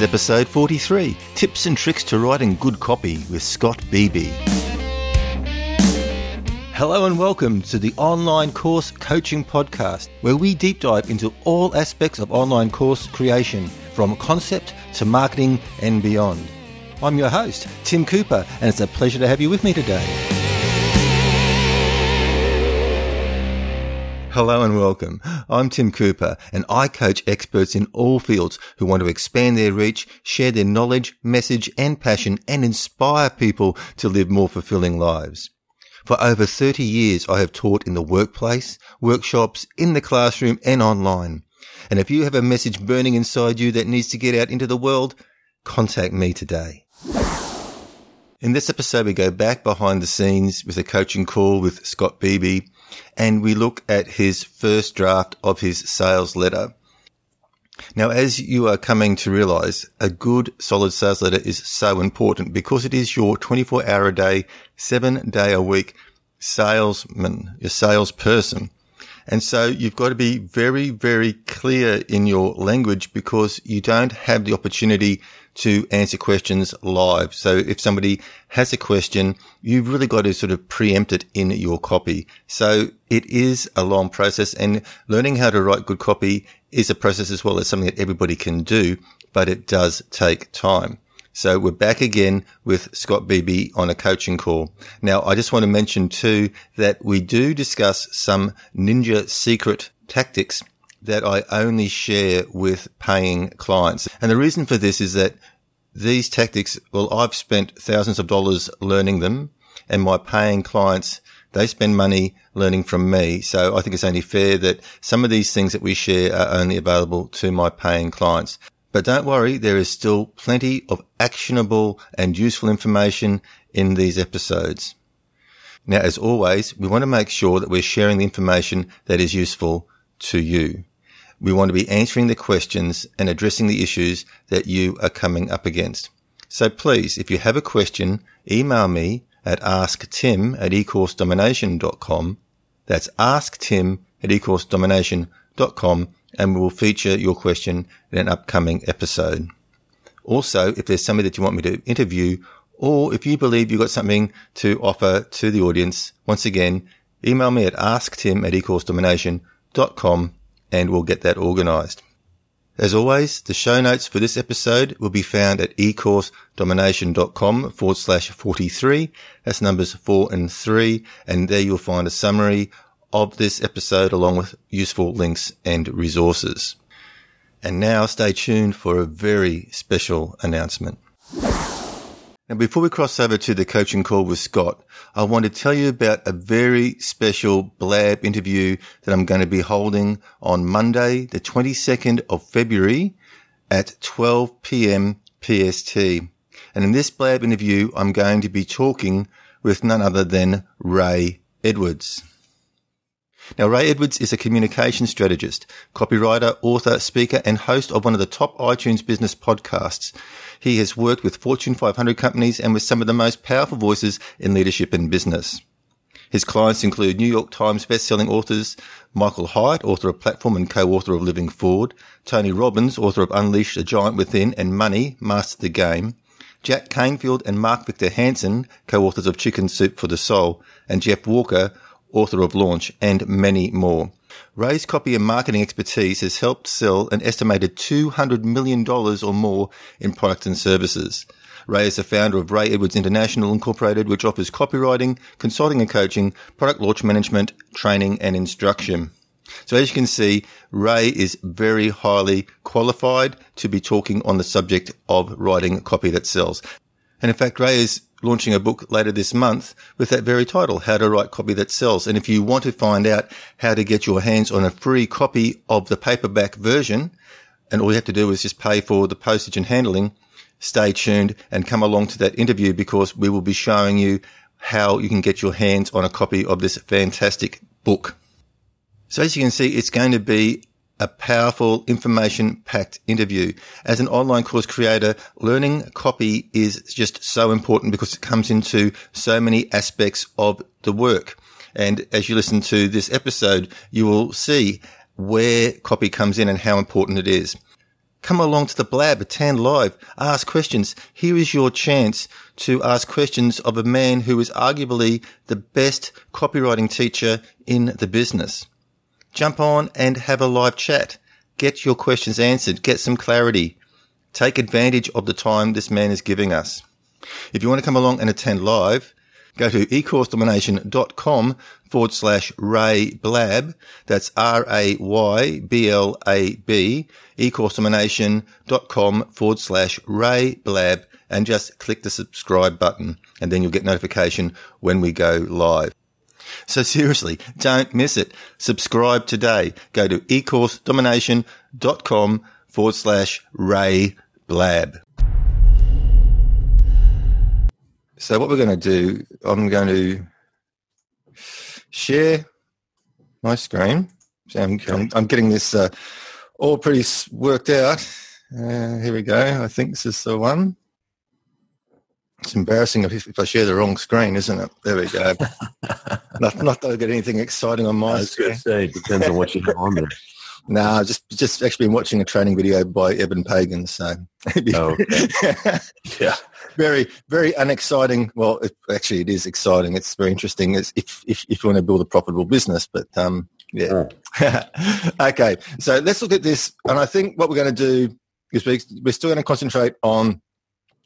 is episode 43 Tips and Tricks to Writing Good Copy with Scott Beebe. Hello and welcome to the Online Course Coaching Podcast, where we deep dive into all aspects of online course creation, from concept to marketing and beyond. I'm your host, Tim Cooper, and it's a pleasure to have you with me today. Hello and welcome. I'm Tim Cooper and I coach experts in all fields who want to expand their reach, share their knowledge, message and passion and inspire people to live more fulfilling lives. For over 30 years, I have taught in the workplace, workshops, in the classroom and online. And if you have a message burning inside you that needs to get out into the world, contact me today. In this episode, we go back behind the scenes with a coaching call with Scott Beebe and we look at his first draft of his sales letter. Now, as you are coming to realize, a good solid sales letter is so important because it is your 24 hour a day, seven day a week salesman, your salesperson. And so you've got to be very, very clear in your language because you don't have the opportunity to answer questions live. So if somebody has a question, you've really got to sort of preempt it in your copy. So it is a long process and learning how to write good copy is a process as well as something that everybody can do, but it does take time. So we're back again with Scott Beebe on a coaching call. Now, I just want to mention too that we do discuss some ninja secret tactics that I only share with paying clients. And the reason for this is that these tactics, well, I've spent thousands of dollars learning them and my paying clients, they spend money learning from me. So I think it's only fair that some of these things that we share are only available to my paying clients. But don't worry, there is still plenty of actionable and useful information in these episodes. Now, as always, we want to make sure that we're sharing the information that is useful to you. We want to be answering the questions and addressing the issues that you are coming up against. So please, if you have a question, email me at asktim at ecoursedomination.com. That's asktim at ecoursedomination.com and we will feature your question in an upcoming episode. Also, if there's somebody that you want me to interview or if you believe you've got something to offer to the audience, once again, email me at asktim at ecoursedomination.com and we'll get that organized. As always, the show notes for this episode will be found at ecoursedomination.com forward slash 43. That's numbers four and three. And there you'll find a summary of this episode along with useful links and resources. And now stay tuned for a very special announcement. Now, before we cross over to the coaching call with Scott, I want to tell you about a very special blab interview that I'm going to be holding on Monday, the 22nd of February at 12 p.m. PST. And in this blab interview, I'm going to be talking with none other than Ray Edwards. Now, Ray Edwards is a communication strategist, copywriter, author, speaker, and host of one of the top iTunes business podcasts. He has worked with Fortune 500 companies and with some of the most powerful voices in leadership and business. His clients include New York Times best-selling authors Michael Hyatt, author of Platform and co-author of Living Forward, Tony Robbins, author of Unleash the Giant Within and Money, Master the Game, Jack Canfield and Mark Victor Hansen, co-authors of Chicken Soup for the Soul, and Jeff Walker, author of Launch, and many more. Ray's copy and marketing expertise has helped sell an estimated $200 million or more in products and services. Ray is the founder of Ray Edwards International Incorporated, which offers copywriting, consulting and coaching, product launch management, training and instruction. So as you can see, Ray is very highly qualified to be talking on the subject of writing copy that sells. And in fact, Ray is launching a book later this month with that very title, How to Write Copy That Sells. And if you want to find out how to get your hands on a free copy of the paperback version, and all you have to do is just pay for the postage and handling, stay tuned and come along to that interview because we will be showing you how you can get your hands on a copy of this fantastic book. So as you can see, it's going to be a powerful information packed interview. As an online course creator, learning copy is just so important because it comes into so many aspects of the work. And as you listen to this episode, you will see where copy comes in and how important it is. Come along to the Blab, attend live, ask questions. Here is your chance to ask questions of a man who is arguably the best copywriting teacher in the business. Jump on and have a live chat. Get your questions answered. Get some clarity. Take advantage of the time this man is giving us. If you want to come along and attend live, go to ecoursedomination.com forward slash Ray Blab. That's R-A-Y-B-L-A-B, ecoursedomination.com forward slash Ray Blab, and just click the subscribe button, and then you'll get notification when we go live. So seriously, don't miss it. Subscribe today. Go to ecoursedomination.com forward slash Ray Blab. So what we're going to do, I'm going to share my screen. So I'm, I'm, I'm getting this uh, all pretty worked out. Uh, here we go. I think this is the one. It's embarrassing if, if I share the wrong screen, isn't it? There we go. not, not that I get anything exciting on my I was screen. say, it depends on what you have on there. No, I've just just actually been watching a training video by Eben Pagan. So Oh, Yeah. very very unexciting. Well, it, actually, it is exciting. It's very interesting. It's if if, if you want to build a profitable business, but um, yeah. okay, so let's look at this, and I think what we're going to do is we, we're still going to concentrate on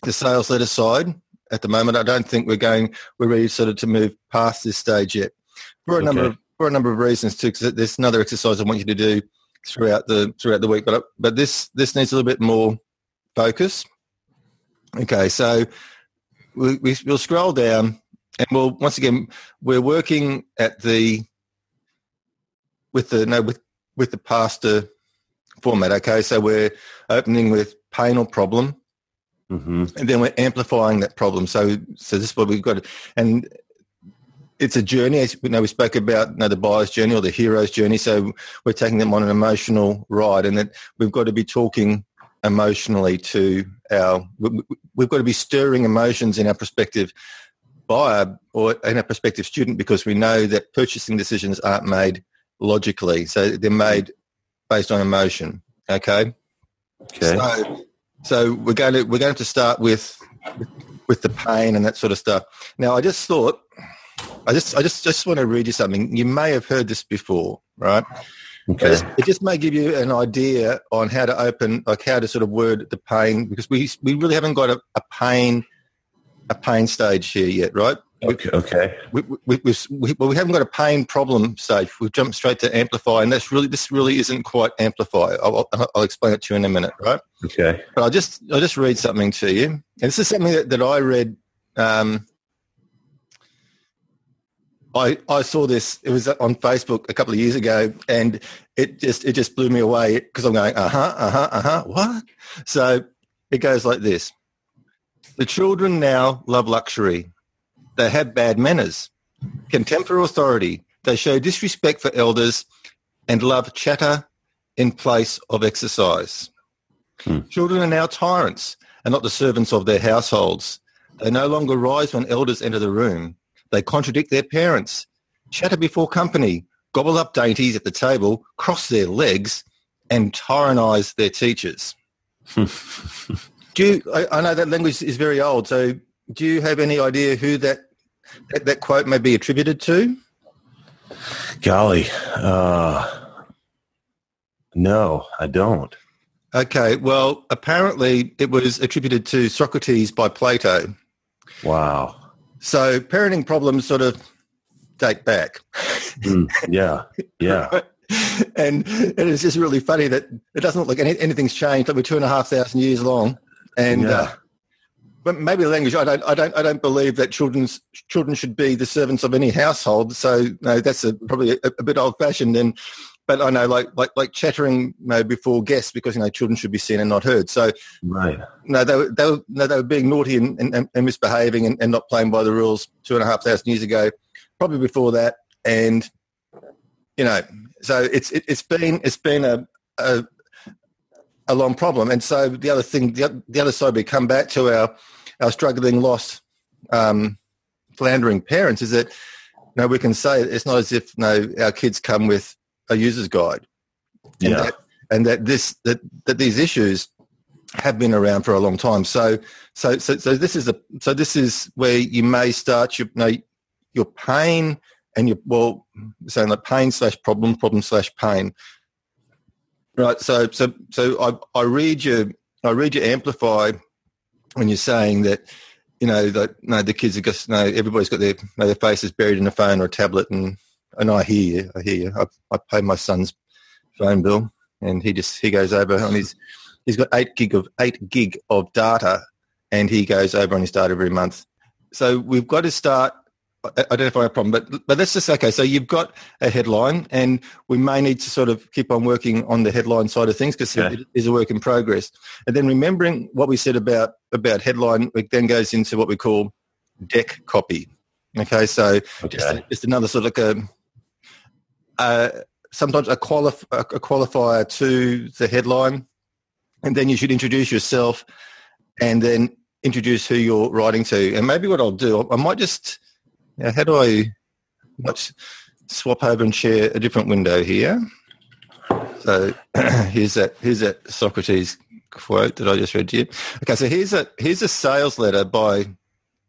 the sales letter side at the moment. I don't think we're going we're ready sort of to move past this stage yet for a number of for a number of reasons too. Because there's another exercise I want you to do throughout the throughout the week, but but this this needs a little bit more focus. Okay, so we, we, we'll scroll down, and we'll once again we're working at the with the no with with the pastor format. Okay, so we're opening with pain or problem, hmm and then we're amplifying that problem. So so this is what we've got, and it's a journey. As we know, we spoke about you know, the buyer's journey or the hero's journey. So we're taking them on an emotional ride, and that we've got to be talking emotionally to our. we- we- We've got to be stirring emotions in our prospective buyer or in our prospective student because we know that purchasing decisions aren't made logically, so they're made based on emotion. Okay. Okay. So, so we're going to we're going to start with with the pain and that sort of stuff. Now, I just thought, I just I just just want to read you something. You may have heard this before, right? Okay. it's- It just may give you an idea on how to open, like how to sort of word the pain, because we we really haven't got a, a pain a pain stage here yet, right? Okay. Okay. we, we, we, we, well, we haven't got a pain problem stage. We've jumped straight to amplify, and that's really this really isn't quite amplify. I'll, I'll, I'll explain it to you in a minute, right? Okay. But I'll just I'll just read something to you, and this is something that, that I read. Um, I I saw this. It was on Facebook a couple of years ago, and it just it just blew me away because I'm going uh huh uh huh uh huh what? So it goes like this: The children now love luxury. They have bad manners, contempt for authority. They show disrespect for elders, and love chatter in place of exercise. Hmm. Children are now tyrants and not the servants of their households. They no longer rise when elders enter the room. They contradict their parents, chatter before company, gobble up dainties at the table, cross their legs, and tyrannize their teachers. do you, I, I know that language is very old, so do you have any idea who that, that, that quote may be attributed to? Golly. Uh, no, I don't. Okay, well, apparently it was attributed to Socrates by Plato. Wow. So parenting problems sort of date back. Mm, yeah. Yeah. and, and it's just really funny that it doesn't look like any, anything's changed. Like we're two and a half thousand years long, and Yeah. uh, but maybe language. I don't. I don't. I don't believe that children's children should be the servants of any household. So no, that's a, probably a, a bit old fashioned. And but I know like like like chattering you know, before guests because you know children should be seen and not heard. So Right. no, they were, they were, no, they were being naughty and, and, and misbehaving and, and not playing by the rules two and a half thousand years ago, probably before that. And, you know, so it's, it, it's been, it's been a, a, a long problem. And so the other thing, the, the other side we come back to our, our struggling, lost, um, floundering parents is that, you know, we can say it's not as if, you know, our kids come with a user's guide. And Yeah. that, and that this that, that these issues have been around for a long time. So so so so this is a so this is where you may start your you know, your pain and your well saying like pain slash problem problem slash pain. Right. So so so I I read your I read your amplify when you're saying that you know that no the kids are just no everybody's got their their faces buried in a phone or a tablet and and I hear you I hear you. I, I pay my son's phone bill and he just he goes over on his he's got eight gig of eight gig of data and he goes over on his data every month. So we've got to start identify a problem. But but that's just okay. So you've got a headline, and we may need to sort of keep on working on the headline side of things because it is a work in progress. And then remembering what we said about about headline, it then goes into what we call deck copy. Okay, so okay. Just, just, another sort of like a. Uh, sometimes a, qualif- a qualifier to the headline, and then you should introduce yourself, and then introduce who you're writing to. And maybe what I'll do, I might just now, how do I let's swap over and share a different window here? So here's that here's that Socrates quote that I just read to you. Okay, so here's a here's a sales letter by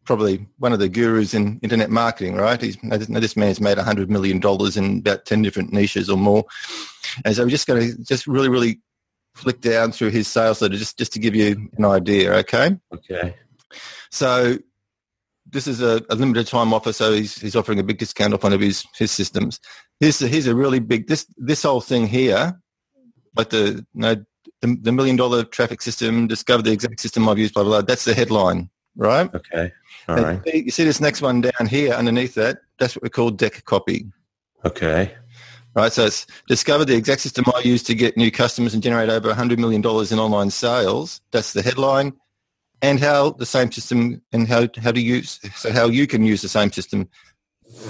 probably one of the gurus in internet marketing, right? He's this man's made hundred million dollars in about ten different niches or more, and so we're just going to just really really flick down through his sales letter just just to give you an idea. Okay. Okay. So this is a, a, limited time offer, so he's, he's offering a big discount off one of his, his systems. Here's a, here's a really big this this whole thing here, like the you know, the, the million dollar traffic system, discover the exact system I've used, blah blah. blah. That's the headline, right? Okay, all right. You see, you see this next one down here underneath that? That's what we call deck copy. Okay. Right, so it's discover the exact system I use to get new customers and generate over $100 million in online sales. That's the headline and how the same system and how how to use so how you can use the same system,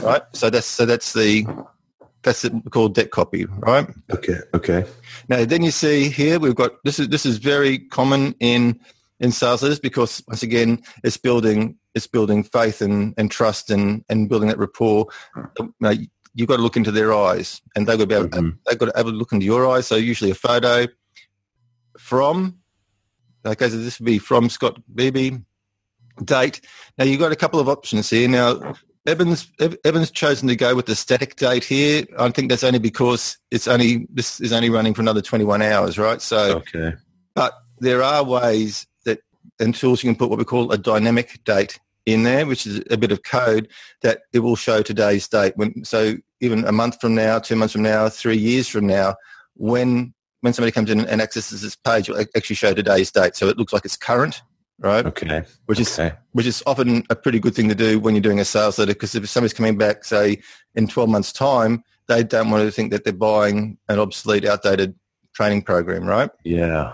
right? So that's so that's the that's it called deck copy, right? Okay. Okay. Now then you see here we've got this is this is very common in in sales letters because once again it's building it's building faith and, and trust and, and building that rapport. You know, you've got to look into their eyes and they've got to be able, mm-hmm. they've got to able to look into your eyes. So usually a photo from Okay, so this would be from Scott Beebe. Date. Now you've got a couple of options here. Now Evans Eben's chosen to go with the static date here. I think that's only because it's only this is only running for another 21 hours, right? So, okay. But there are ways that and tools you can put what we call a dynamic date in there, which is a bit of code that it will show today's date. When so even a month from now, two months from now, three years from now, when when somebody comes in and accesses this page, it'll actually show today's date, so it looks like it's current, right? Okay. Which is okay. which is often a pretty good thing to do when you're doing a sales letter, because if somebody's coming back, say in 12 months' time, they don't want to think that they're buying an obsolete, outdated training program, right? Yeah.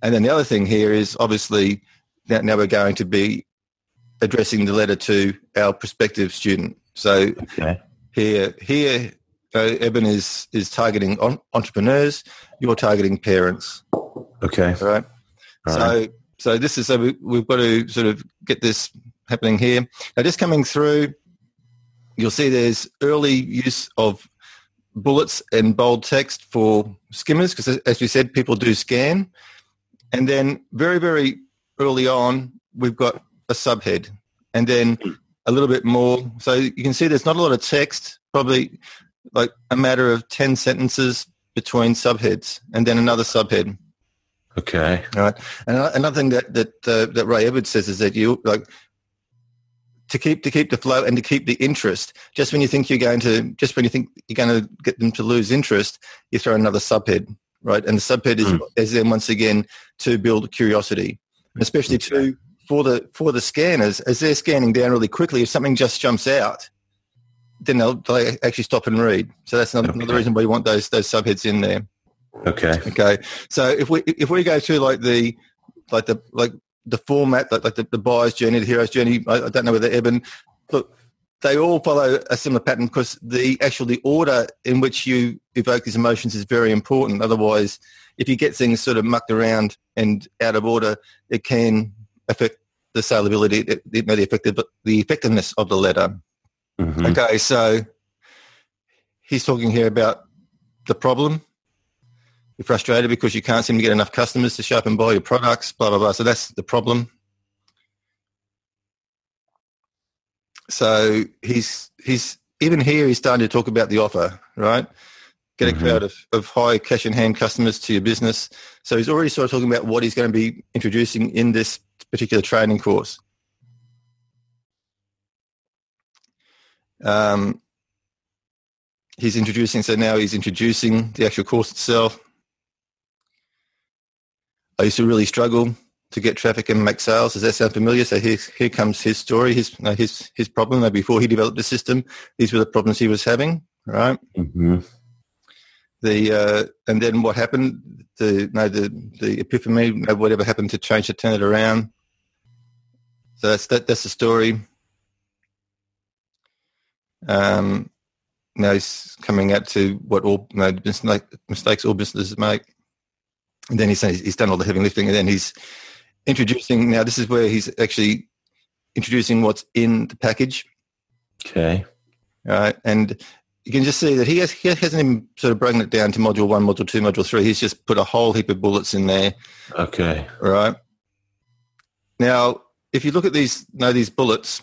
And then the other thing here is obviously now, now we're going to be addressing the letter to our prospective student. So okay. here, here so Eben is is targeting on, entrepreneurs. You're targeting parents. Okay. Right. All so right. so this is so we, we've got to sort of get this happening here. Now, just coming through, you'll see there's early use of bullets and bold text for skimmers because, as we said, people do scan. And then very very early on, we've got a subhead, and then a little bit more. So you can see there's not a lot of text. Probably like a matter of 10 sentences between subheads and then another subhead. Okay. All right. And another thing that that uh, that Ray Edwards says is that you like to keep to keep the flow and to keep the interest. Just when you think you're going to, just when you think you're going to get them to lose interest, you throw another subhead, right? And the subhead is, mm. is then once again to build curiosity, especially okay. to for the for the scanners as they're scanning down really quickly. If something just jumps out, then they'll, they'll actually stop and read. So that's another, okay. another reason why you want those those subheads in there. Okay. Okay. So if we if we go through like the like the like the format like, like the, the buyer's journey, the hero's journey, I, I don't know whether Eben look they all follow a similar pattern because the actual the order in which you evoke these emotions is very important. Otherwise, if you get things sort of mucked around and out of order, it can affect the salability, the, the, effective, the effectiveness of the letter. Mm-hmm. Okay, so he's talking here about the problem, You're frustrated because you can't seem to get enough customers to show up and buy your products, blah, blah, blah. So that's the problem. So he's, he's, even here, he's starting to talk about the offer, right? Get a Mhm. crowd of, of high cash in hand customers to your business. So he's already sort of talking about what he's going to be introducing in this particular training course. Um, he's introducing, so now he's introducing the actual course itself. I used to really struggle to get traffic and make sales. Does that sound familiar? So here, here comes his story, his, no, his, his problem. Now, before he developed the system, these were the problems he was having, right? hmm The, uh, and then what happened, the, no, the, the epiphany, no, whatever happened to change to turn it around. So that's, that, that's the story. Um, now he's coming out to what all you know, mistakes all businesses make. And then he's saying he's done all the heavy lifting, and then he's introducing. Now this is where he's actually introducing what's in the package, Okay. right? And you can just see that he, has, he hasn't even sort of broken it down to module one, module two, module three. He's just put a whole heap of bullets in there, Okay. right? Now, if you look at these, know these bullets,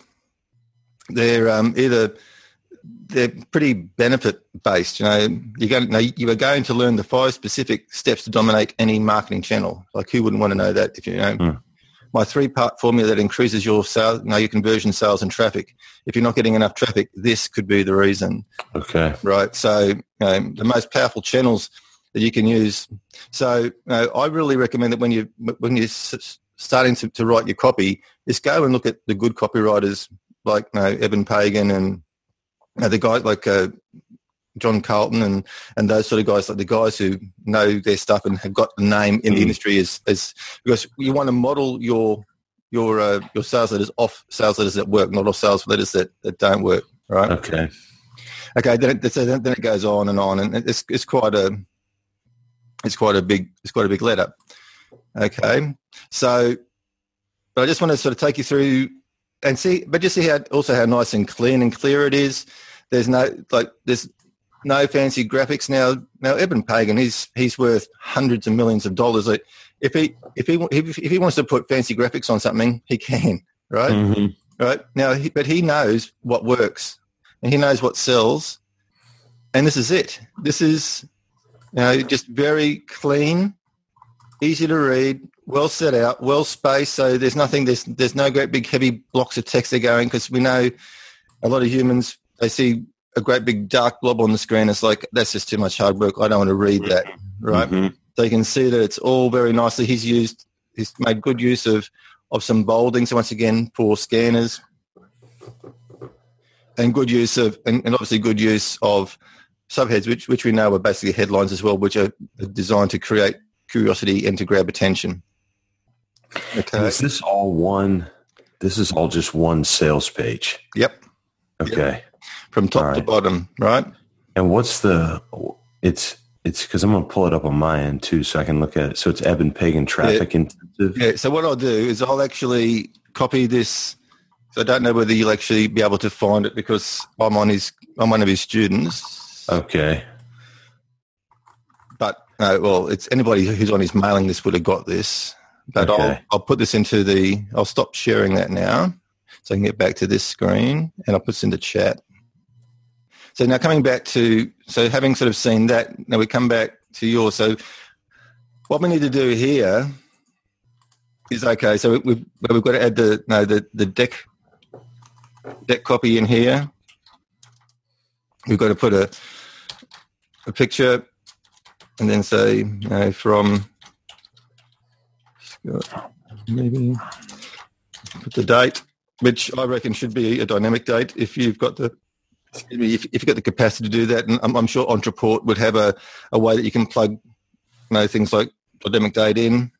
they're um, either they're pretty benefit based. You know, you're going, no, you are going to learn the five specific steps to dominate any marketing channel. Like, who wouldn't want to know that? If you know, Hmm. my three part formula that increases your sales, know, your conversion, sales, and traffic. If you're not getting enough traffic, this could be the reason Okay. right? So you know, the most powerful channels that you can use. So you know, I really recommend that when you when you're starting to, to write your copy, is go and look at the good copywriters like you know, Eben Pagan and the guys like uh, John Carlton and and those sort of guys, like the guys who know their stuff and have got the name in the Mm. industry is, as because you want to model your your uh, your sales letters off sales letters that work, not off sales letters that, that don't work, right? Okay. Okay, then it, then then it goes on and on, and it's it's quite a it's quite a big it's quite a big letter. Okay, so but I just want to sort of take you through and see, but just see how also how nice and clean and clear it is. There's no like there's no fancy graphics now. Now Eben Pagan, he's he's worth hundreds of millions of dollars. Like if he if he if, he wants to put fancy graphics on something, he can, right? hmm right now he, but he knows what works and he knows what sells and this is it this is you know just very clean easy to read well set out well spaced so there's nothing there's there's no great big heavy blocks of text they're going because we know a lot of humans they see a great big dark blob on the screen it's like that's just too much hard work i don't want to read that right Mhm. so you can see that it's all very nicely. He's used, he's made good use of, of some bolding. So once again, for scanners and good use of, and, and obviously good use of subheads, which, which we know are basically headlines as well, which are designed to create curiosity and to grab attention. And Okay. Is this all one? This is all just one sales page. Yep. Okay. From top All to bottom, right? And what's the? It's it's because I'm gonna pull it up on my end too, so I can look at it. So it's ebb Eben Pagan traffic intensive. Yeah. So what I'll do is I'll actually copy this. So I don't know whether you'll actually be able to find it because I'm on his, I'm one of his students. Okay. Uh, well, it's anybody who's on his mailing list would have got this. But I'll I'll put this into the. I'll stop sharing that now, so I can get back to this screen, and I'll put this into chat. So now coming back to so having sort of seen that, now we come back to yours. So what we need to do here is okay. So we've we've got to add the no the the deck deck copy in here. We've got to put a a picture and then say you know, from maybe put the date, which I reckon should be a dynamic date if you've got the excuse me, if, if you've got the capacity to do that. And I'm, I'm sure Entreport would have a, a way that you can plug you know things like dynamic date in.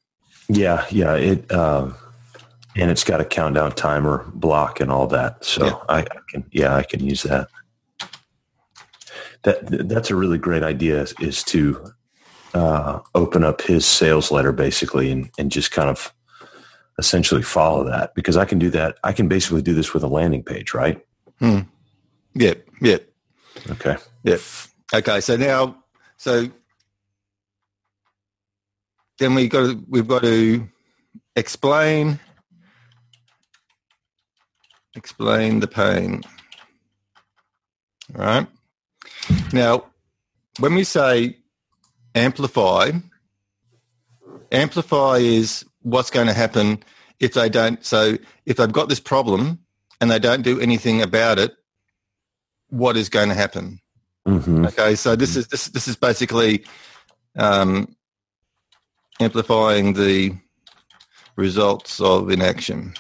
Yeah, yeah. It um, and it's got a countdown timer block and all that. So Yeah. I, I can yeah I can use that. That that's a really great idea is, is to uh, open up his sales letter basically and, and just kind of essentially follow that because I can do that. I can basically do this with a landing page, right? Hmm. Yeah, yeah, Okay. yeah. Okay, so now, so then we got to, we've got to explain explain the pain. All right. Now, when we say amplify, amplify is what's going to happen if they don't. So if they've got this problem and they don't do anything about it, what is going to happen? Mm-hmm. Okay, so this is this this is basically um, amplifying the results of inaction.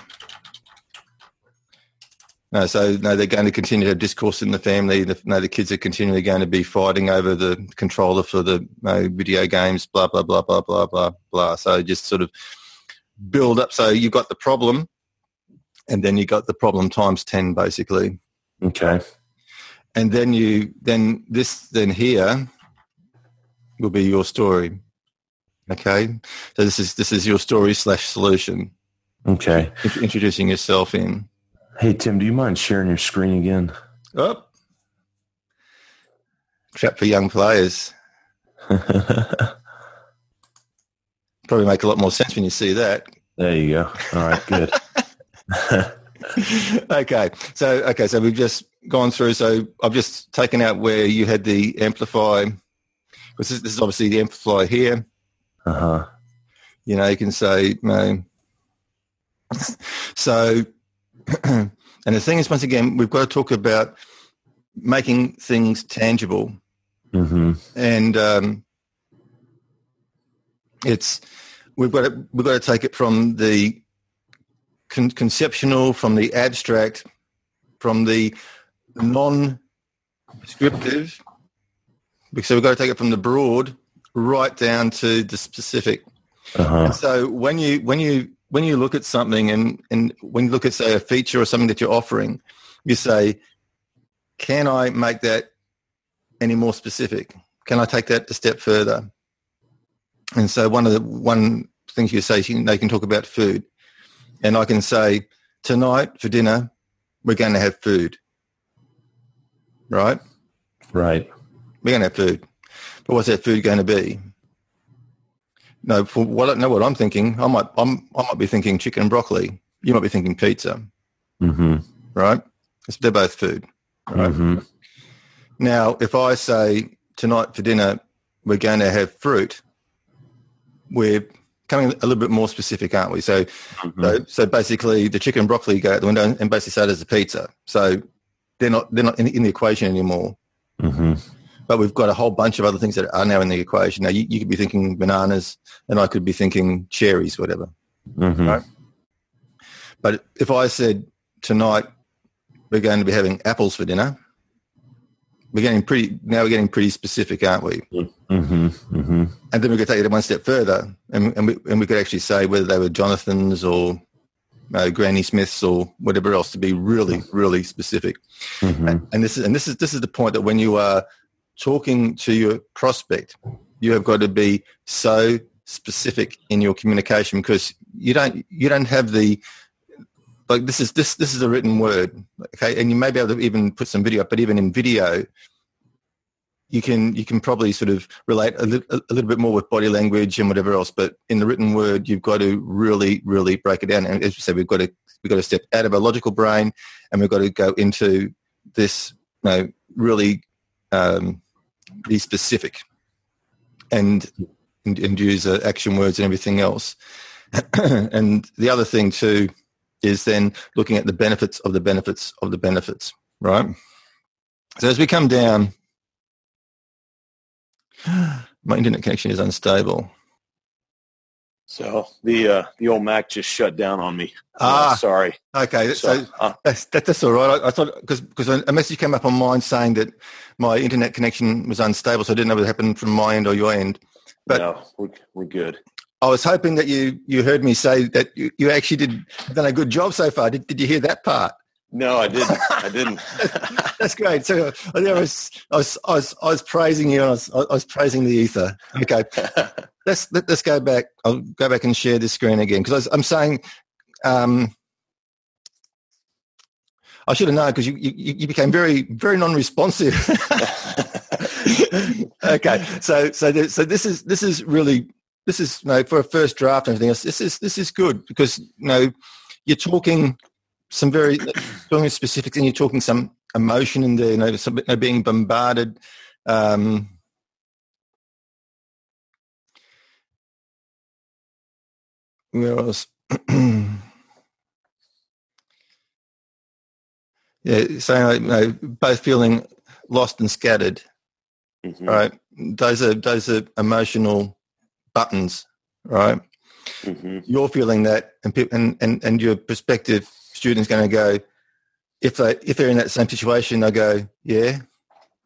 No, so no, they're going to continue to have discourse in the family. The, no, the kids are continually going to be fighting over the controller for the no, video games. Blah blah blah blah blah blah blah. So just sort of build up. So you've got the problem, and then you've got the problem times ten, basically. Okay. And then you then this then here will be your story. Okay. So this is this is your story slash solution. Okay. Introducing yourself in. Hey Tim, do you mind sharing your screen again? Oh. Trap for young players. Probably make a lot more sense when you see that. there you go. All right, good. okay. So okay, so we've just gone through so I've just taken out where you had the amplify because this, this is obviously the amplifier here. uh-huh. You know, you can say you know, so and the thing is once again we've got to talk about making things tangible Mm-hmm. and um, it's we've got to we've got to take it from the con- conceptual, from the abstract, from the non-descriptive. So we've got to take it from the broad right down to the specific. Uh-huh. So when you when you when you look at something and and when you look at say a feature or something that you're offering, you say, can I make that any more specific? Can I take that a step further? And so one of the one things you say, you- they can talk about food, and I can say tonight for dinner we're going to have food, right? Right. We're going to have food, but what's that food going to be? No, for what I know, what I'm thinking, I might I'm, I might be thinking chicken and broccoli. You might be thinking pizza, Mm-hmm. right? They're both food. Right. Mm-hmm. Now, if I say tonight for dinner we're going to have fruit, we're coming a little bit more specific, aren't we? So, Mm-hmm. so, so basically, the chicken and broccoli go out the window, and basically so does the pizza. So they're not they're not in, in the equation anymore. Mm-hmm. But we've got a whole bunch of other things that are now in the equation. Now, you, you could be thinking bananas, and I could be thinking cherries, whatever. Mm-hmm. Right. But if I said tonight we're going to be having apples for dinner, we're getting pretty now. We're getting pretty specific, aren't we? Mm-hmm. Mm-hmm. And then we could take it one step further, and, and, we, and we could actually say whether they were Jonathan's or uh, Granny Smiths or whatever else to be really, really specific. Mm-hmm. And, and this is and this is this is the point that when you are talking to your prospect, you have got to be so specific in your communication because you don't you don't have the like this is this this is a written word okay? And you may be able to even put some video up but even in video you can you can probably sort of relate a, li- a little bit more with body language and whatever else but in the written word you've got to really really break it down. And as we said we've got to we've got to step out of our logical brain and we've got to go into this you know really um, be specific and and, and use uh, action words and everything else. And the other thing too is then looking at the benefits of the benefits of the benefits right? So as we come down my internet connection is unstable So the uh, the old Mac just shut down on me. Ah. Uh, sorry. okay so, So, uh, that's, that, that's all right i, I thought because because a message came up on mine saying that my internet connection was unstable so i didn't know what happened from my end or your end but- no, we're, we're good. I was hoping that you, you heard me say that you, you actually did done a good job so far. Did, did you hear that part? No, I didn't. I didn't. That's great. So I, was, I, was, I, was, I was praising you. I was, I was praising the ether. Okay, let's let, let's go back. I'll go back and share this screen again because I'm saying um, I should have known because you, you you became very very non-responsive. okay, so so so this is this is really this is you know, for a first draft and everything else. This is this is good because you know you're talking some very talking specific, and you're talking some emotion in there. You know, some, you know being bombarded. Um, where else? yeah, saying like, you know, both feeling lost and scattered. Mm-hmm. Right, those are those are emotional buttons, right? Mm-hmm. You're feeling that, and and and and your prospective student's going to go. If they if they're in that same situation, they go, yeah,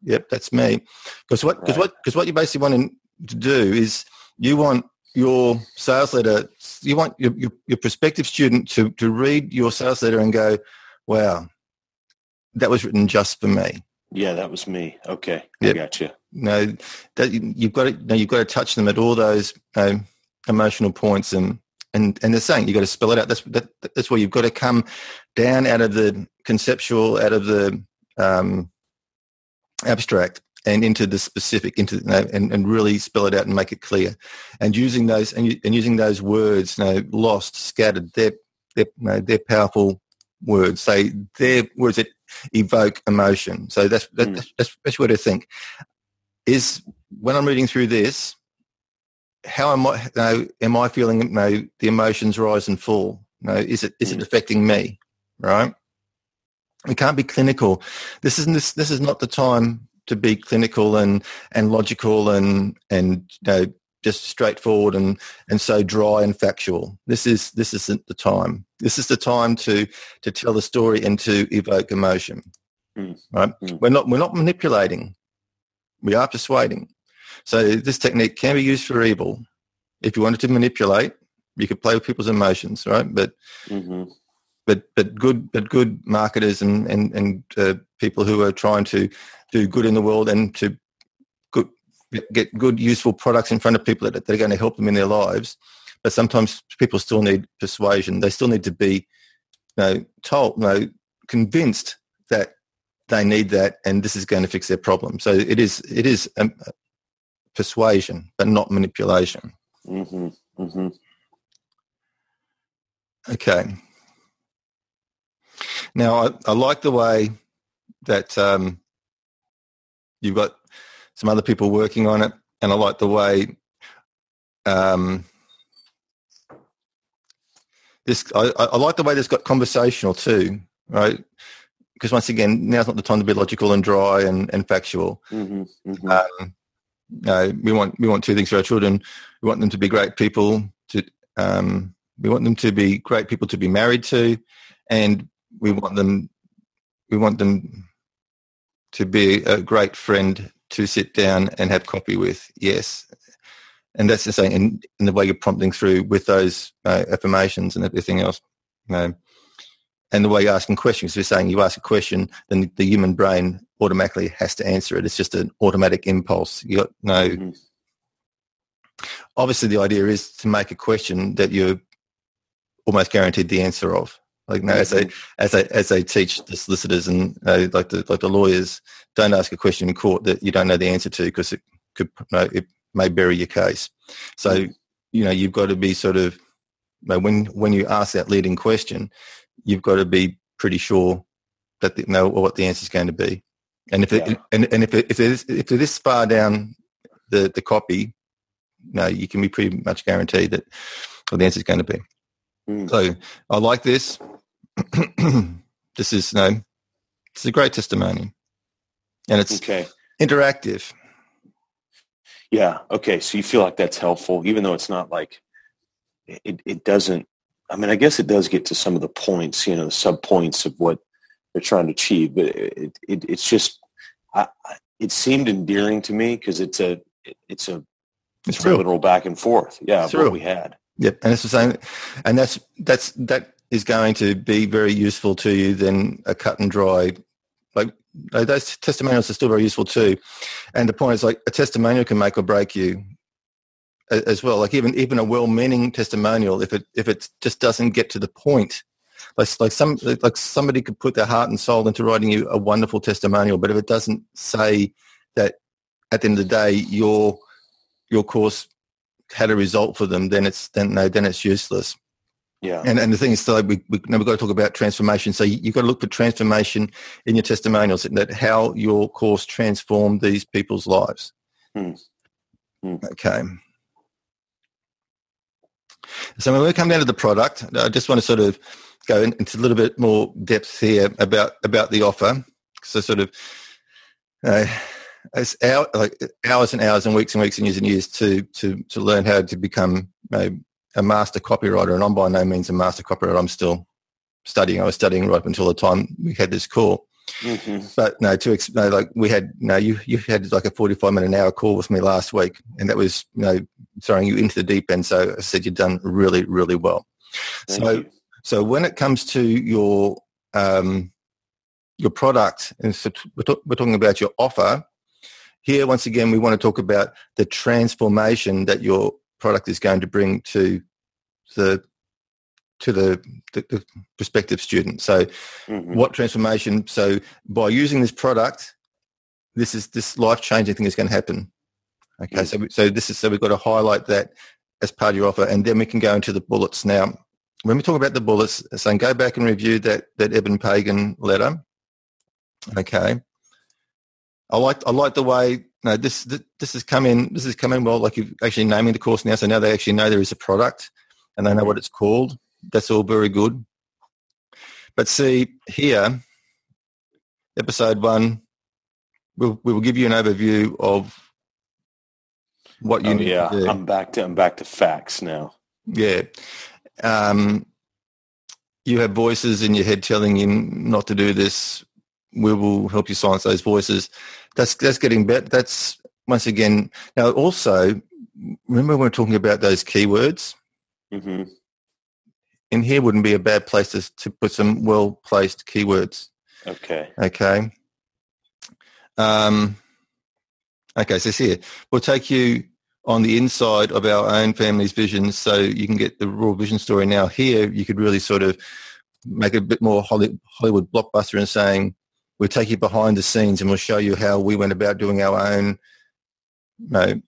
yep, that's me. Because what because right. what because what you basically want to do is you want your sales letter. You want your, your, your prospective student to to read your sales letter and go, wow, that was written just for me. Yeah, that was me. Okay, yep. I got you. No, that you've got to no, you've got to touch them at all those um, emotional points, and and and they're saying you've got to spell it out. That's that, that's where you've got to come down out of the conceptual, out of the um, abstract, and into the specific, into you know, and and really spell it out and make it clear. And using those and, and using those words, you know, lost, scattered, they're they're you know, they're powerful words. Say they're words that evoke emotion. So that's that, mm. that's, that's that's what I think. Is when I'm reading through this, how am I? You know, am I feeling? You know, the emotions rise and fall. You know, is it is mm. it affecting me? Right. We can't be clinical. This isn't this. This is not the time to be clinical and and logical and and you know just straightforward and and so dry and factual. This is this isn't the time. This is the time to to tell the story and to evoke emotion. Mm. Right? Mm. We're not we're not manipulating. We are persuading. So this technique can be used for evil. If you wanted to manipulate, you could play with people's emotions, right? But mm-hmm. But but good but good marketers and and and uh, people who are trying to do good in the world and to get good, useful products in front of people that, that are going to help them in their lives. But sometimes people still need persuasion. They still need to be, you know, told, you know, convinced that they need that and this is going to fix their problem. So it is, it is um, persuasion, but not manipulation. Mm-hmm. Mm-hmm. Okay. Now, I, I, like the way that um, you've got some other people working on it, and I like the way um, this. I, I like the way this got conversational too, right? Because once again, now's not the time to be logical and dry and, and factual. Mm-hmm, mm-hmm. Um, no, we want we want two things for our children. We want them to be great people. To um, we want them to be great people to be married to, and we want them we want them to be a great friend to sit down and have coffee with. Yes. And that's the same in, in the way you're prompting through with those uh, affirmations and everything else. You know, and the way you're asking questions, you're saying you ask a question, then the human brain automatically has to answer it. It's just an automatic impulse. You got no. Mm-hmm. Obviously, the idea is to make a question that you're almost guaranteed the answer of. Like no, as they as they as they teach the solicitors and uh, like the like the lawyers, don't ask a question in court that you don't know the answer to because it could you know, it may bury your case. So you know you've got to be sort of you know, when when you ask that leading question, you've got to be pretty sure that you know what the answer is going to be. And if it, and, and if it, if it is if it is far down the the copy, you know, you can be pretty much guaranteed that what the answer is going to be. Mm. So I like this. this is no, it's a great testimony, and it's okay. interactive. Yeah. Okay. So you feel like that's helpful, even though it's not like it. It doesn't. I mean, I guess it does get to some of the points, you know, the sub points of what they're trying to achieve, but it, it it's just. I, it seemed endearing to me because it's a it's a it's, it's a literal back and forth. Yeah, it's what real. we had. Yep, and it's the same, and that's that's that is going to be very useful to you than a cut and dry. Like those testimonials are still very useful too. And the point is like a testimonial can make or break you as well. Like even even a well-meaning testimonial, if it if it just doesn't get to the point, like like some like somebody could put their heart and soul into writing you a wonderful testimonial, but if it doesn't say that at the end of the day your your course had a result for them, then it's then no, then it's useless. Yeah. And and the thing is, so we we now we've got to talk about transformation. So you, you've got to look for transformation in your testimonials, that how your course transformed these people's lives. Hmm. Hmm. Okay. So when we come down to the product, I just want to sort of go into a little bit more depth here about about the offer. So sort of, uh, it's hour, like hours and hours and weeks and weeks and years and years to to to learn how to become a, a master copywriter. And I'm by no means a master copywriter. I'm still studying. I was studying right up until the time we had this call. hmm But no, to ex- no, like we had no, you you had like a forty five minute an hour call with me last week, and that was you know throwing you into the deep end. So I said you've done really really well. Thank so you. so when it comes to your um, your product, and so we're, talk- we're talking about your offer. Here, once again, we want to talk about the transformation that your product is going to bring to the to the, the, the prospective student. So Mhm. what transformation so by using this product this is this life changing thing is going to happen okay Mm. so we- so this is so we've got to highlight that as part of your offer and then we can go into the bullets now when we talk about the bullets saying go back and review that that Eben Pagan letter okay I like I like the way no this this, this has come in this has come in well like you're actually naming the course now so now they actually know there is a product and they know what it's called that's all very good but see here, episode one, we'll, we will give you an overview of what you Oh, need yeah. to do. I'm back to I'm back to facts now. yeah. Um, you have voices in your head telling you not to do this. We will help you silence those voices. That's that's getting better. That's once again. Now also, remember when we're talking about those keywords. hmm In here wouldn't be a bad place to, to put some well placed keywords. Okay. Okay. Um, okay, so see here. We'll take you on the inside of our own family's vision so you can get the raw vision story. Now here, you could really sort of make it a bit more Hollywood blockbuster and saying, we'll take you behind the scenes and we'll show you how we went about doing our own, no,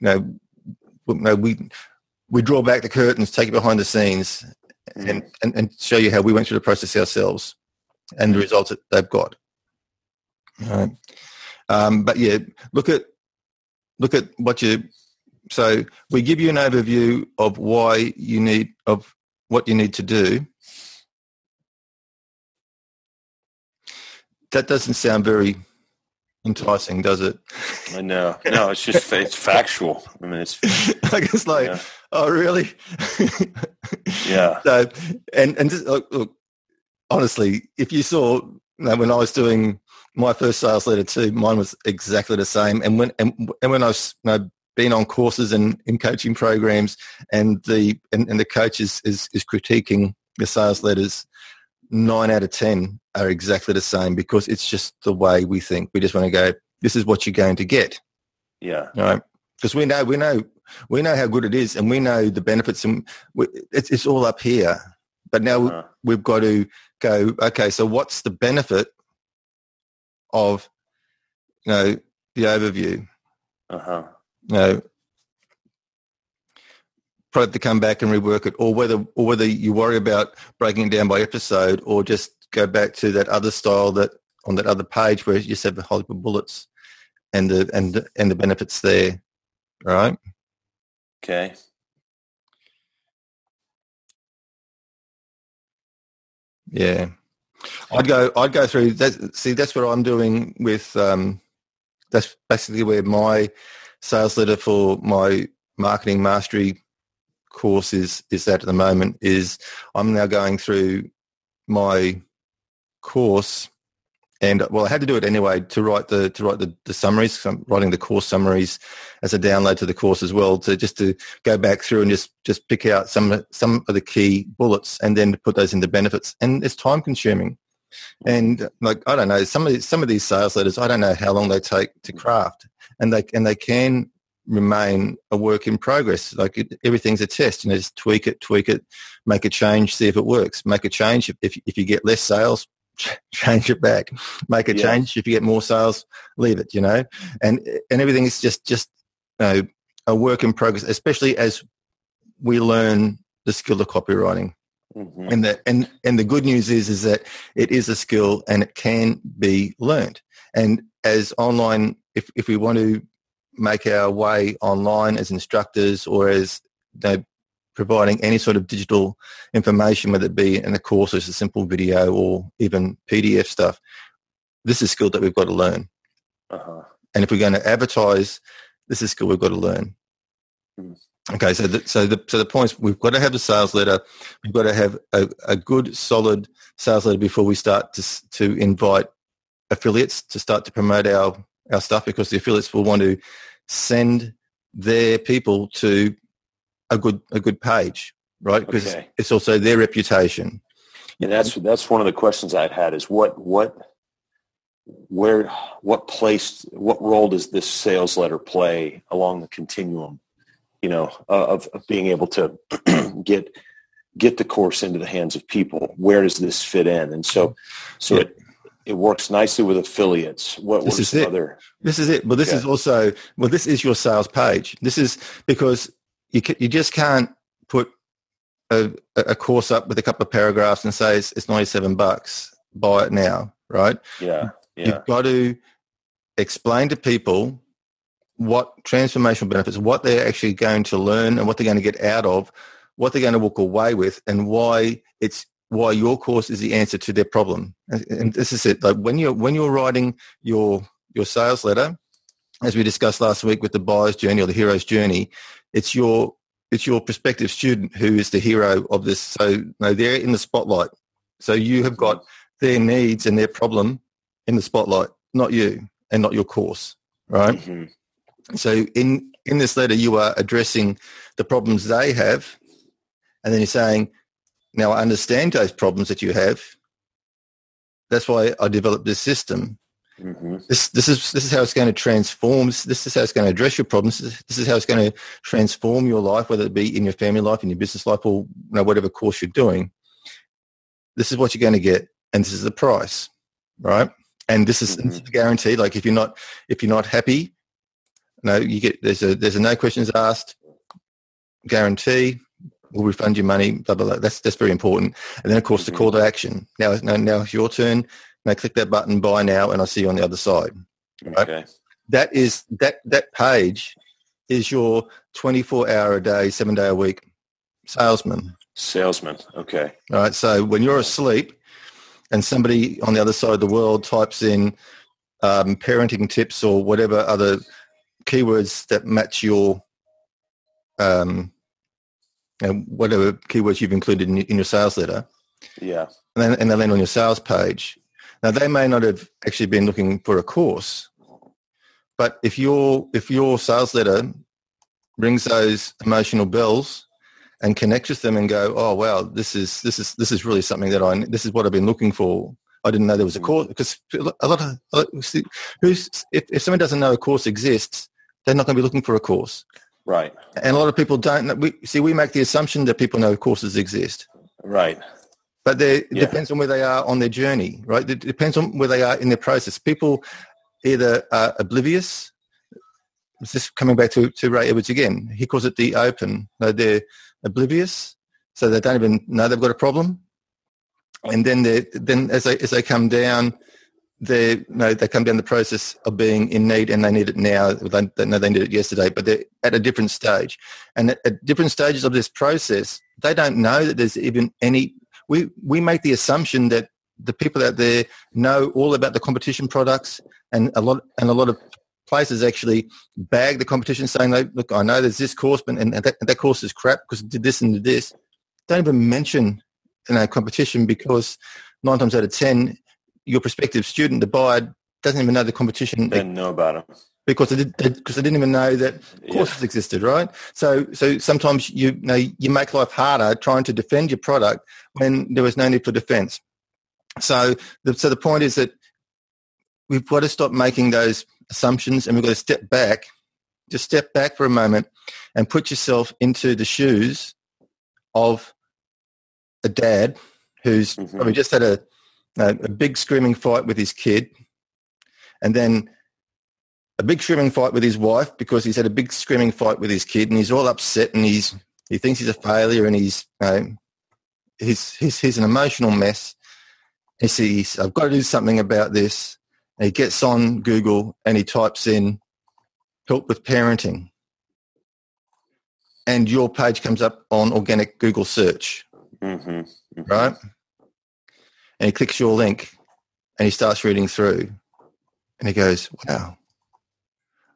no, no, we, we draw back the curtains, take you behind the scenes and, and, and show you how we went through the process ourselves and the results that they've got. Right. Um, but yeah, look at look at what you. So we give you an overview of why you need of what you need to do. That doesn't sound very enticing, does it? I know. No, it's just it's factual. I mean, it's like it's like, yeah. oh really? yeah. So, and and just, look, look, honestly, if you saw you know, when I was doing my first sales letter too, mine was exactly the same. And when and, and when I was you know, been on courses and in coaching programs, and the and, and the coach is, is is critiquing the sales letters, nine out of ten are exactly the same because it's just the way we think. We just want to go. This is what you're going to get Yeah. right? Because we know, we know, we know how good it is, and we know the benefits, and we, it's it's all up here. But now Uh, we've got to go. Okay, so what's the benefit of you know the overview? uh-huh. You know, product to come back and rework it, or whether or whether you worry about breaking it down by episode, or just go back to that other style that on that other page where you have the Hollywood bullets and the and the, and the benefits there, right? Okay. Yeah, I'd go. I'd go through that. See, that's what I'm doing with. Um, that's basically where my sales letter for my marketing mastery course is is at the moment. Is I'm now going through my course, and well, I had to do it anyway to write the to write the, the summaries. I'm writing the course summaries as a download to the course as well. To just to go back through and just just pick out some some of the key bullets and then put those into benefits. And it's time consuming. And like I don't know, some of these, some of these sales letters, I don't know how long they take to craft, and they and they can remain a work in progress. Like it, everything's a test. You know, just tweak it, tweak it, make a change, see if it works. Make a change if if, if you get less sales, change it back. Make a Yeah. change if you get more sales, leave it. You know, and and everything is just just you know a work in progress, especially as we learn the skill of copywriting. Mm-hmm. And the and and the good news is is that it is a skill and it can be learned. And as online, if if we want to make our way online as instructors or as you know, providing any sort of digital information, whether it be in a course or just a simple video or even PDF stuff, this is skill that we've got to learn. Uh-huh. And if we're going to advertise, this is skill we've got to learn. Mm. Okay, so the, so the so the point is we've got to have a sales letter. We've got to have a, a good, solid sales letter before we start to to invite affiliates to start to promote our our stuff because the affiliates will want to send their people to a good a good page, right? Because okay. it's also their reputation. And that's that's one of the questions I've had is what what where what place what role does this sales letter play along the continuum you know of, of being able to get get the course into the hands of people where does this fit in and so so yeah. it it works nicely with affiliates what this is it. other this is it but this yeah. is also well this is your sales page this is because you you just can't put a, a course up with a couple of paragraphs and say it's, it's 97 bucks buy it now right yeah yeah. You've got to explain to people what transformational benefits, what they're actually going to learn and what they're going to get out of, what they're going to walk away with and why it's why your course is the answer to their problem. And this is it. Like when you're when you're writing your your sales letter, as we discussed last week with the buyer's journey or the hero's journey, it's your it's your prospective student who is the hero of this. So no, they're in the spotlight. So you have got their needs and their problem in the spotlight, not you and not your course, right? Mm-hmm. So in in this letter, you are addressing the problems they have, and then you're saying, "Now I understand those problems that you have. That's why I developed this system. Mm-hmm. This this is this is how it's going to transform. This is how it's going to address your problems. This, this is how it's going to transform your life, whether it be in your family life, in your business life, or you know, whatever course you're doing. This is what you're going to get, and this is the price, right? and this is, mm-hmm. guaranteed. Like if you're not if you're not happy, no, you get there's a there's a no questions asked guarantee. We'll refund your money. Blah blah. blah. That's that's very important. And then of course mm-hmm. the call to action. Now now now it's your turn. Now click that button. Buy now, and I'll see you on the other side. Right? Okay. That is that that page is your 24 hour a day, seven day a week salesman. Salesman. Okay. All right. So when you're asleep, and somebody on the other side of the world types in um, parenting tips or whatever other keywords that match your um, and whatever keywords you've included in, in your sales letter. Yeah. And then, and they land on your sales page. Now they may not have actually been looking for a course, but if your if your sales letter rings those emotional bells and connects with them and go, oh wow, this is this is this is really something that I this is what I've been looking for. I didn't know there was a hmm. course because a lot of who's if, if someone doesn't know a course exists, they're not going to be looking for a course. Right. And a lot of people don't. We see we make the assumption that people know courses exist. Right. But it yeah. depends on where they are on their journey, right? It depends on where they are in their process. People either are oblivious. It's just coming back to, to Ray Edwards again. He calls it the open. they're oblivious, so they don't even know they've got a problem. And then they then as they as they come down, they you know, they come down the process of being in need and they need it now. They, they know they need it yesterday, but they're at a different stage. And at, at different stages of this process, they don't know that there's even any. We we make the assumption that the people out there know all about the competition products and a lot and a lot of places actually bag the competition saying, look, I know there's this course, but and that, that course is crap because it did this and did this. Don't even mention you know, competition because nine times out of ten, your prospective student, the buyer, doesn't even know the competition. Didn't know about it because I, did, because they didn't even know that courses yeah. existed, right? So, so sometimes you, you know you make life harder trying to defend your product when there was no need for defense. So, the, so the point is that we've got to stop making those assumptions and we've got to step back, just step back for a moment and put yourself into the shoes of a dad who's mm-hmm. probably just had a, a, a big screaming fight with his kid and then a big screaming fight with his wife because he's had a big screaming fight with his kid and he's all upset and he's he thinks he's a failure and he's you know, he's, he's he's an emotional mess. He sees I've got to do something about this. And he gets on Google and he types in help with parenting. And your page comes up on organic Google search, Mm-hmm. mm-hmm. right? And he clicks your link and he starts reading through and he goes, wow,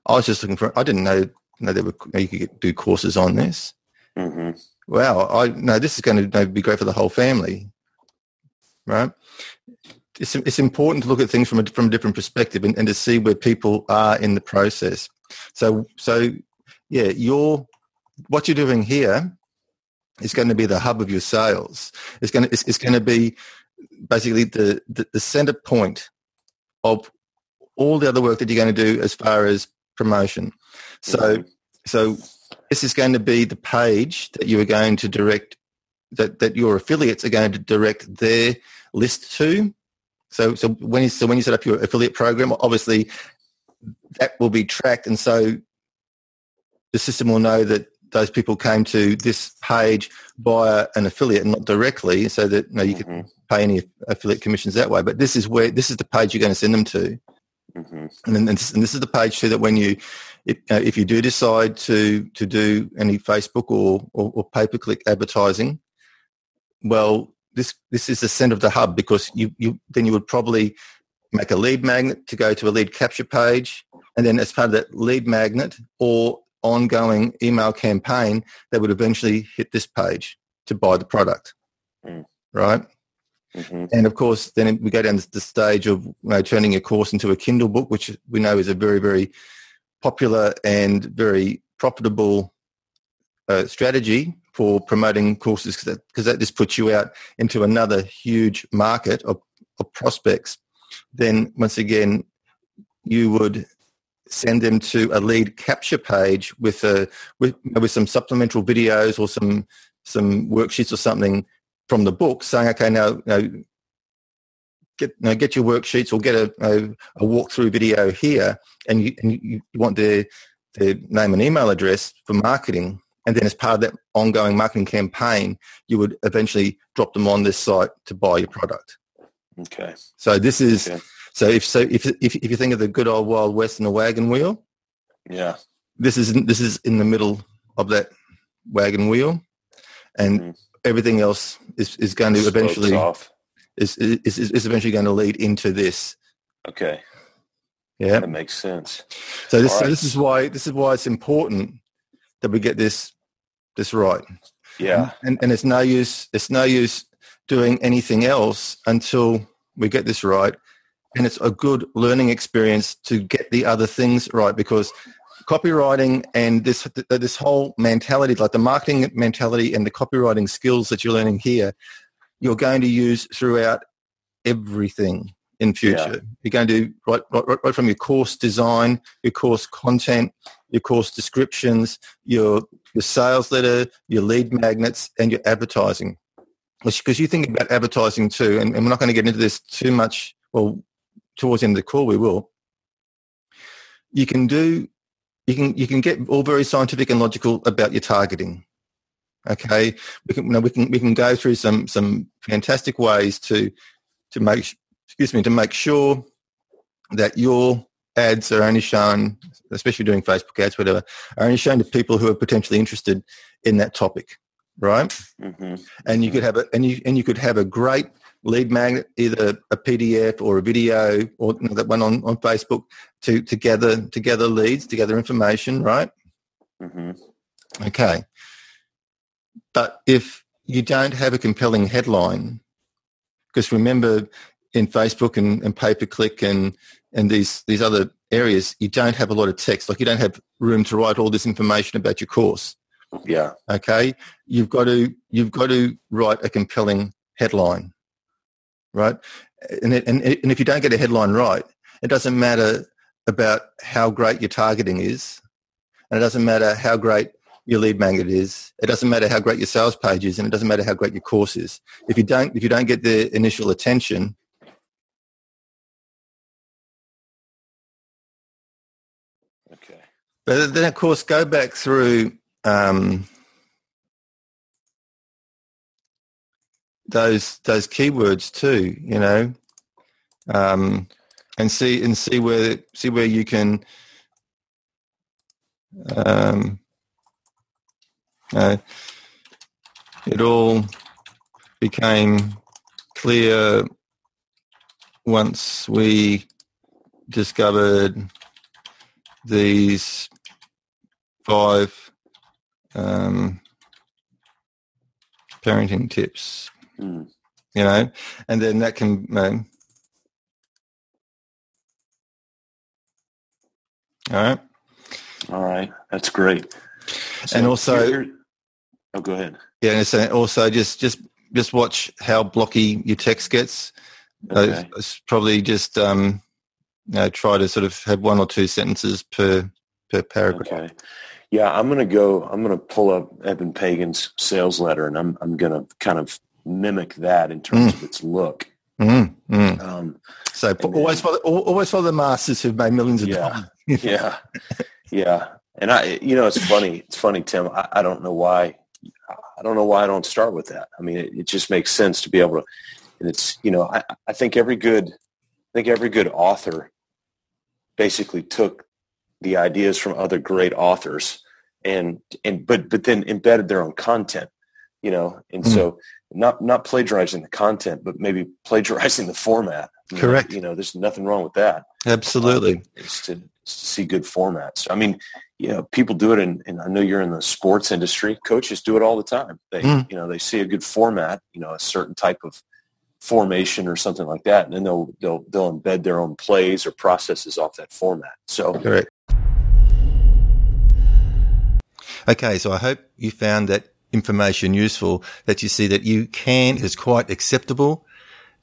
I was just looking for, I didn't know, know there were, you could get, do courses on this. Mm-hmm. Wow, I know this is going to be great for the whole family, right? It's, it's important to look at things from a, from a different perspective and, and to see where people are in the process. So, so yeah, your, what you're doing here is going to be the hub of your sales. It's going to, it's, it's going to be basically the, the, the center point of all the other work that you're going to do as far as promotion. So, so this is going to be the page that you are going to direct, that, that your affiliates are going to direct their list to. So, so when you, so when you set up your affiliate program, obviously that will be tracked. And so the system will know that those people came to this page via an affiliate not directly so that you, know, you can Mhm. pay any affiliate commissions that way. But this is where, this is the page you're going to send them to. Mm-hmm. And then and this, and this is the page too that when you, if, uh, if you do decide to to do any Facebook or, or, or pay per click advertising, well, this this is the center of the hub because you you then you would probably make a lead magnet to go to a lead capture page, and then as part of that lead magnet or ongoing email campaign, they would eventually hit this page to buy the product, Mm. right? Mm-hmm. And of course, then we go down the stage of you know, turning a course into a Kindle book, which we know is a very, very popular and very profitable uh, strategy for promoting courses because that, that just puts you out into another huge market of, of prospects. Then once again, you would send them to a lead capture page with a with, with some supplemental videos or some some worksheets or something from the book saying, okay, now, you know, get you know, get your worksheets or get a, a, a walkthrough video here, and you and you want their their name and email address for marketing, and then as part of that ongoing marketing campaign, you would eventually drop them on this site to buy your product. Okay. So this is Okay. so if so if if if you think of the good old wild west and the wagon wheel, Yeah. this is this is in the middle of that wagon wheel, and Mhm. Everything else is is going to eventually is, is is eventually going to lead into this. Okay. Yeah. That makes sense. So this so right. this is why this is why it's important that we get this this right. Yeah. And and it's no use it's no use doing anything else until we get this right. And it's a good learning experience to get the other things right because copywriting and this uh, this whole mentality, like the marketing mentality and the copywriting skills that you're learning here, you're going to use throughout everything in future. You're going to right, right, right from your course design, your course content, your course descriptions, your your sales letter, your lead magnets, and your advertising. Because you think about advertising too, and, and we're not going to get into this too much. Well, towards the end of the call, we will. You can do, you can you can get all very scientific and logical about your targeting. Okay, we can you know, we can we can go through some some fantastic ways to to make excuse me to make sure that your ads are only shown, especially doing Facebook ads, whatever, are only shown to people who are potentially interested in that topic, right? hmm And you could have a and you and you could have a great lead magnet, either a PDF or a video, or you know, that one on, on Facebook to to gather to gather leads, to gather information, right? hmm Okay. But if you don't have a compelling headline, because remember in Facebook and, and pay-per-click and, and these, these other areas, you don't have a lot of text. Like you don't have room to write all this information about your course. Yeah. Okay. You've got to, you've got to write a compelling headline, right? And, it, and, and if you don't get a headline right, it doesn't matter about how great your targeting is. And it doesn't matter how great your lead magnet is. It doesn't matter how great your sales page is, and it doesn't matter how great your course is. If you don't, if you don't get the initial attention, okay. But then, of course, go back through um, those those keywords too. You know, um, and see and see where see where you can. Um, uh, it all became clear once we discovered these five um, parenting tips, mm. you know, and then that can. Um, all right. All right. That's great. So and also, oh, go ahead. Yeah, and also just just just watch how blocky your text gets. Okay. Uh, probably just um, you know, try to sort of have one or two sentences per per paragraph. Okay. Yeah, I'm going to go. I'm going to pull up Eben Pagan's sales letter, and I'm I'm going to kind of mimic that in terms mm. of its look. Mm, mm. Um, so always then, follow, always follow the masters who've made millions of yeah, dollars. yeah, yeah. And I, you know, it's funny. It's funny, Tim. I, I, don't know why. I don't know why I don't start with that. I mean, it, it just makes sense to be able to. And it's, you know, I, I think every good, I think every good author basically took the ideas from other great authors and and but but then embedded their own content you know and mm. so not not plagiarizing the content but maybe plagiarizing the format. You correct. know, you know there's nothing wrong with that. Absolutely. Um, it's to, to see good formats. I mean you know people do it and, and i know you're in the sports industry. Coaches do it all the time. They mm. you know they see a good format you know a certain type of formation or something like that and then they'll they'll they'll embed their own plays or processes off that format. So correct. Okay, so I hope you found that information useful, that you see that you can, is quite acceptable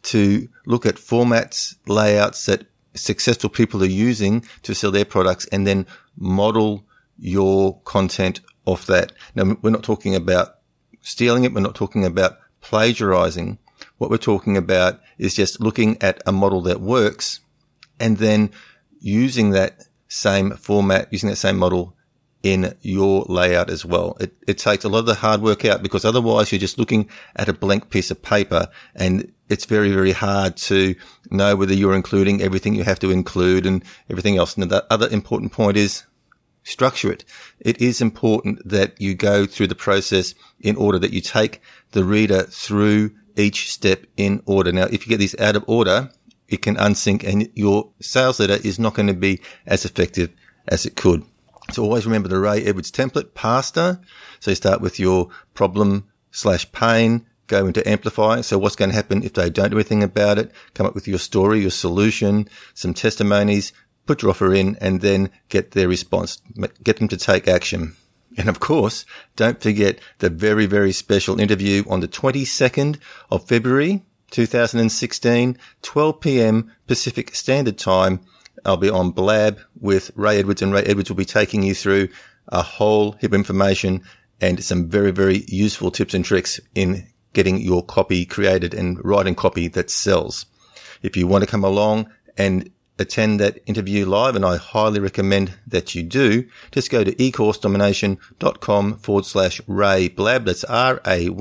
to look at formats, layouts that successful people are using to sell their products and then model your content off that. Now, we're not talking about stealing it. We're not talking about plagiarizing. What we're talking about is just looking at a model that works and then using that same format, using that same model in your layout as well. It, it takes a lot of the hard work out because otherwise you're just looking at a blank piece of paper and it's very, very hard to know whether you're including everything you have to include and everything else. And the other important point is structure it. It is important that you go through the process in order that you take the reader through each step in order. Now, if you get these out of order, it can unsync and your sales letter is not going to be as effective as it could. So always remember the Ray Edwards template, PASTOR. So you start with your problem slash pain, go into amplify. So what's going to happen if they don't do anything about it? Come up with your story, your solution, some testimonies, put your offer in and then get their response, get them to take action. And of course, don't forget the very, very special interview on the 22nd of February, 2016, 12 p.m. Pacific Standard Time I'll be on Blab with Ray Edwards, and Ray Edwards will be taking you through a whole heap of information and some very, very useful tips and tricks in getting your copy created and writing copy that sells. If you want to come along and attend that interview live, and I highly recommend that you do, just go to ecoursedomination.com forward slash Ray Blab. That's R-A-Y-B-L-A-B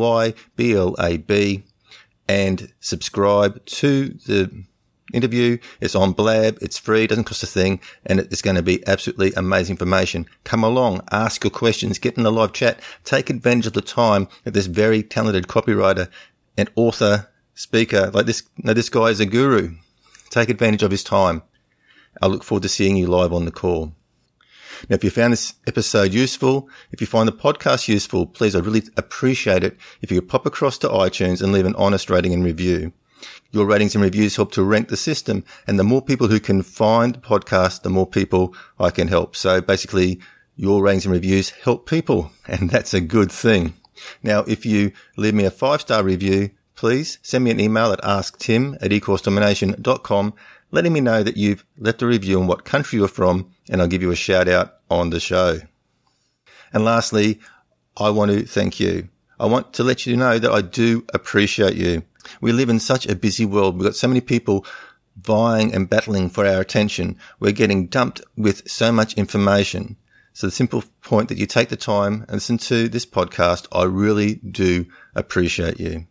and subscribe to the interview. It's on Blab. It's free. Doesn't cost a thing. And it's going to be absolutely amazing information. Come along, ask your questions, get in the live chat, take advantage of the time that this very talented copywriter and author speaker like this. No, this guy is a guru. Take advantage of his time. I look forward to seeing you live on the call. Now, if you found this episode useful, if you find the podcast useful, please, I'd really appreciate it if you could pop across to iTunes and leave an honest rating and review. Your ratings and reviews help to rank the system. And the more people who can find the podcast, the more people I can help. So basically, your ratings and reviews help people. And that's a good thing. Now, if you leave me a five star review, please send me an email at asktim at ecoursedomination.com, letting me know that you've left a review and what country you're from, and I'll give you a shout out on the show. And lastly, I want to thank you. I want to let you know that I do appreciate you. We live in such a busy world. We've got so many people vying and battling for our attention. We're getting dumped with so much information. So the simple point that you take the time and listen to this podcast, I really do appreciate you.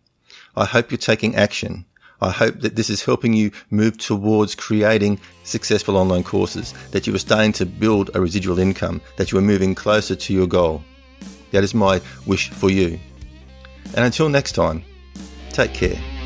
I hope you're taking action. I hope that this is helping you move towards creating successful online courses, that you are starting to build a residual income, that you are moving closer to your goal. That is my wish for you. And until next time, take care.